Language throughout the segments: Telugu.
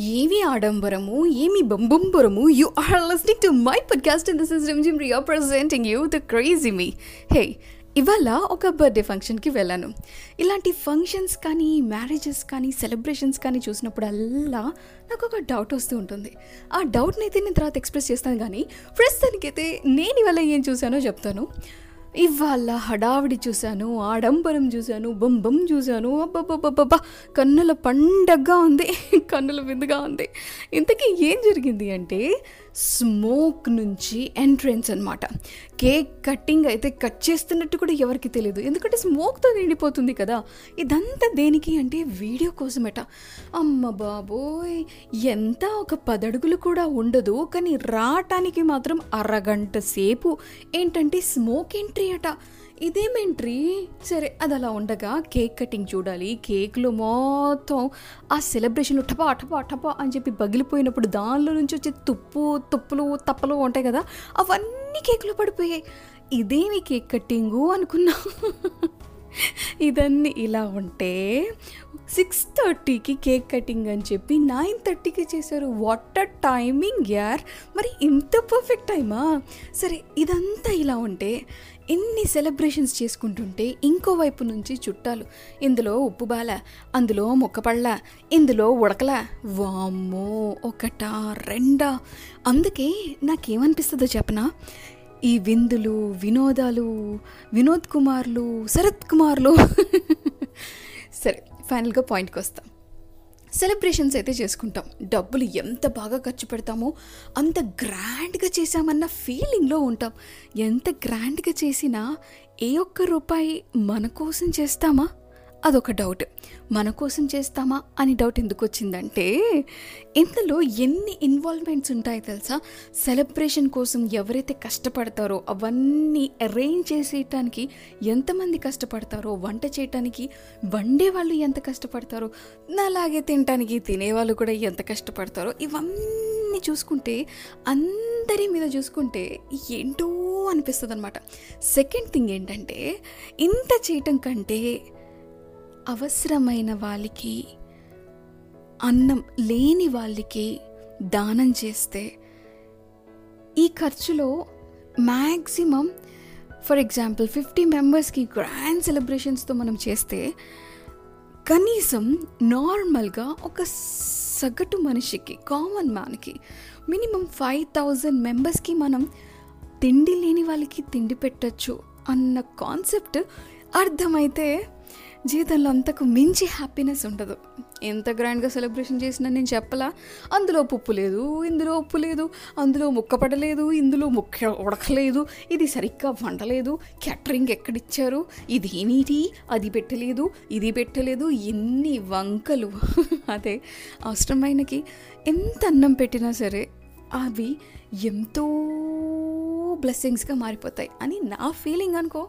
ఏమి ఆడంబరము ఏమి బంబంబరము? You are listening to my podcast in this is Rimjhim Riya presenting you the crazy me hey ఇవాళ ఒక బర్త్డే ఫంక్షన్కి వెళ్ళాను. ఇలాంటి ఫంక్షన్స్ కానీ మ్యారేజెస్ కానీ సెలబ్రేషన్స్ కానీ చూసినప్పుడల్లా నాకు ఒక డౌట్ వస్తూ ఉంటుంది. ఆ డౌట్ని అయితే నేను తర్వాత ఎక్స్ప్రెస్ చేస్తాను కానీ ప్రస్తుతానికైతే నేను ఇవాళ ఏం చూసానో చెప్తాను. ఇవాళ హడావిడి చూశాను ఆడంబరం చూశాను బొంబం చూశాను అబ్బబ్బబ్బబ్బా కన్నుల పండగగా ఉంది కన్నుల విందుగా ఉంది. ఇంతకీ ఏం జరిగింది అంటే స్మోక్ నుంచి ఎంట్రెన్స్ అనమాట కేక్ కట్టింగ్ అయితే కట్ చేస్తున్నట్టు కూడా ఎవరికి తెలియదు. ఎందుకంటే స్మోక్తో నిండిపోతుంది కదా. ఇదంతా దేనికి అంటే వీడియో కోసమట. అమ్మ బాబోయ్! ఎంత ఒక పదడుగులు కూడా ఉండదు. కానీ రావటానికి మాత్రం అరగంట సేపు. ఏంటంటే స్మోక్ ఎంట్రీ అట. ఇదేం ఎంట్రీ సరే అది అలా ఉండగా కేక్ కటింగ్ చూడాలి. కేక్లో మొత్తం ఆ సెలబ్రేషన్లో టపా టపా టపా అని చెప్పి పగిలిపోయినప్పుడు దానిలో నుంచి వచ్చే తుప్పు తుప్పులు తప్పలు ఉంటాయి కదా. అవన్నీ కేక్లో పడిపోయాయి. ఇదేమి కేక్ కట్టింగు అనుకున్నా. ఇదన్నీ ఇలా ఉంటే సిక్స్ థర్టీకి కేక్ కటింగ్ అని చెప్పి నైన్ థర్టీకి చేశారు. వాట్ అ టైమింగ్ యార్ మరి ఇంత పర్ఫెక్ట్ టైమా సరే ఇదంతా ఇలా ఉంటే ఎన్ని సెలబ్రేషన్స్ చేసుకుంటుంటే ఇంకో వైపు నుంచి చుట్టాలు ఇందులో ఉప్పు బాల అందులో మొక్కపళ్ళ ఇందులో ఉడకల. వామ్మో ఒకటా రెండా? అందుకే నాకేమనిపిస్తుందో చెప్పనా? ఈ విందులు వినోదాలు వినోద్ కుమార్లు శరత్ కుమార్లు. సరే ఫైనల్గా పాయింట్కి వస్తాం. సెలబ్రేషన్స్ అయితే చేసుకుంటాం. డబ్బులు ఎంత బాగా ఖర్చు పెడతామో అంత గ్రాండ్గా చేశామన్న ఫీలింగ్లో ఉంటాం. ఎంత గ్రాండ్గా చేసినా ఏ ఒక్క రూపాయి మన కోసం చేస్తామా? అదొక డౌట్. మన కోసం చేస్తామా అని డౌట్ ఎందుకు వచ్చిందంటే ఇందులో ఎన్ని ఇన్వాల్వ్మెంట్స్ ఉంటాయి తెలుసా? సెలబ్రేషన్ కోసం ఎవరైతే కష్టపడతారో అవన్నీ అరేంజ్ చేసేయటానికి ఎంతమంది కష్టపడతారో వంట చేయటానికి వండే వాళ్ళు ఎంత కష్టపడతారో అలాగే తినటానికి తినేవాళ్ళు కూడా ఎంత కష్టపడతారో ఇవన్నీ చూసుకుంటే అందరి మీద చూసుకుంటే ఏంటో అనిపిస్తుంది అనమాట సెకండ్ థింగ్ ఏంటంటే ఇంత చేయటం కంటే అవసరమైన వాళ్ళకి అన్నం లేని వాళ్ళకి దానం చేస్తే ఈ ఖర్చులో మ్యాక్సిమం ఫర్ ఎగ్జాంపుల్ ఫిఫ్టీ మెంబర్స్కి గ్రాండ్ సెలబ్రేషన్స్తో మనం చేస్తే కనీసం నార్మల్గా ఒక సగటు మనిషికి కామన్ మ్యాన్కి మినిమం ఫైవ్ థౌజండ్ మెంబర్స్కి మనం తిండి లేని వాళ్ళకి తిండి పెట్టచ్చు అన్న కాన్సెప్ట్ అర్థమైతే జీవితంలో అంతకు మించి హ్యాపీనెస్ ఉండదు. ఎంత గ్రాండ్గా సెలబ్రేషన్ చేసినా నేను చెప్పలా. అందులో ఉప్పు లేదు ఇందులో ఉప్పు లేదు అందులో ముక్క పడలేదు ఇందులో ముక్క ఉడకలేదు ఇది సరిగ్గా వండలేదు క్యాటరింగ్ ఎక్కడిచ్చారు ఇది ఏమిటి అది పెట్టలేదు ఇది పెట్టలేదు ఎన్ని వంకలు. అదే అవసరమైనకి ఎంత అన్నం పెట్టినా సరే అవి ఎంతో బ్లెస్సింగ్స్గా మారిపోతాయి అని నా ఫీలింగ్ అనుకో.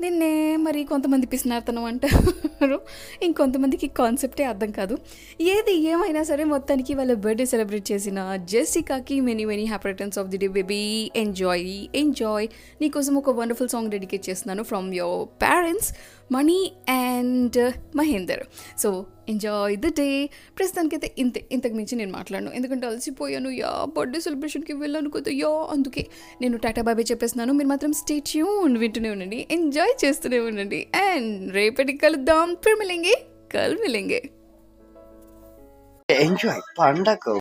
నిన్నే మరి కొంతమంది పిసినార్తనం అంటారు. ఇంకొంతమందికి కాన్సెప్టే అర్థం కాదు. ఏది ఏమైనా సరే మొత్తానికి వాళ్ళ బర్త్డే సెలబ్రేట్ చేసిన జెస్సికాకి many many happy returns of the day baby enjoy enjoy నీకోసం ఒక వండర్ఫుల్ సాంగ్ డెడికేట్ చేస్తున్నాను from your parents Mani and Mahender so enjoy the day ప్రస్తుతానికైతే ఇంతే ఇంతకు మించి నేను మాట్లాడను ఎందుకంటే అలసిపోయాను యా బర్త్డే సెలబ్రేషన్కి వెళ్ళాను కదా యా అందుకే నేను టాటా బాబాయ్ చెప్పేస్తున్నాను మీరు మాత్రం స్టేట్యూన్ వింటూనే ఉండండి ఎంజాయ్ చేస్తూనే ఉండండి అండ్ రేపటికి కలుద్దాం. ఫిర్ మిలేంగే కల్ మిలేంగే ఎంజాయ్ పండగ.